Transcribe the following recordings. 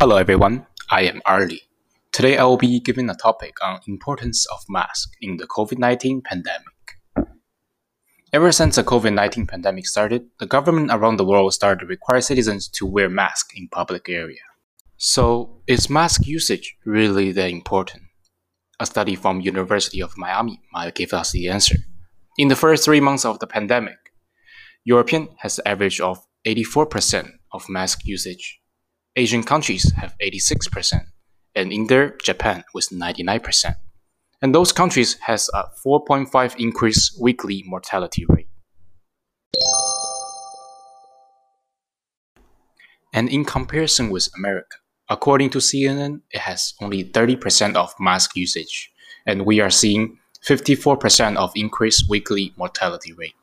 Hello everyone, I am Arlie. Today I will be giving a topic on importance of mask in the COVID-19 pandemic. Ever since the COVID-19 pandemic started, the government around the world started to require citizens to wear masks in public area. So, is mask usage really that important? A study from University of Miami might give us the answer. In the first 3 months of the pandemic, European has an average of 84% of mask usage Asian countries have 86%, and in India, Japan with 99%. And those countries has a 4.5 increase weekly mortality rate. And in comparison with America, according to CNN, it has only 30% of mask usage, and we are seeing 54% of increased weekly mortality rate.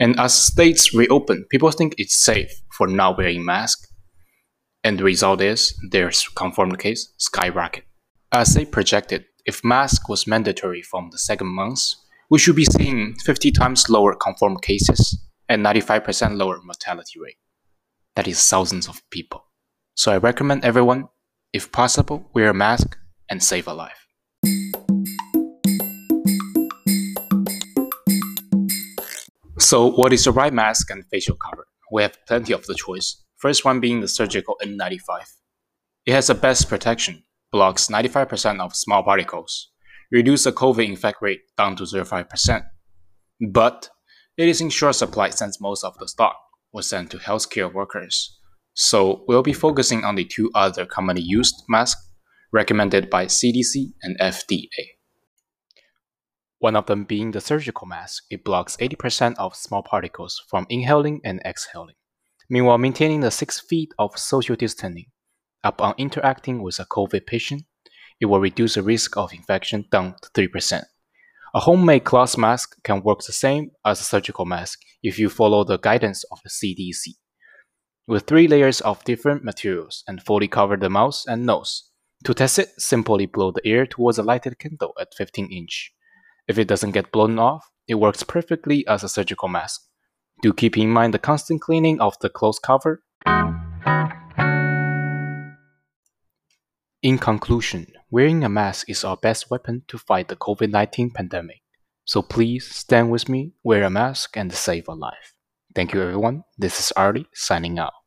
And as states reopen, people think it's safe for not wearing mask, and the result is their confirmed case skyrocket. As they projected, if mask was mandatory from the second month, we should be seeing 50 times lower confirmed cases and 95% lower mortality rate. That is thousands of people. So I recommend everyone, if possible, wear a mask and save a life. So what is the right mask and facial cover? We have plenty of the choice. First one being the surgical N95. It has the best protection, blocks 95% of small particles, reduce the COVID infect rate down to 0.5%. But it is in short supply since most of the stock was sent to healthcare workers. So we'll be focusing on the two other commonly used masks recommended by CDC and FDA. One of them being the surgical mask, it blocks 80% of small particles from inhaling and exhaling meanwhile maintaining the six feet of social distancing. Upon interacting with a COVID patient, it will reduce the risk of infection down to 3%. A homemade cloth mask can work the same as a surgical mask if you follow the guidance of the CDC. With three layers of different materials and fully cover the mouth and nose. To test it, simply blow the air towards a lighted candle at 15 inch. If it doesn't get blown off, it works perfectly as a surgical mask. Do keep in mind the constant cleaning of the clothes cover. In conclusion, wearing a mask is our best weapon to fight the COVID 19 pandemic. So please stand with me, wear a mask, and save a life. Thank you, everyone. This is Artie signing out.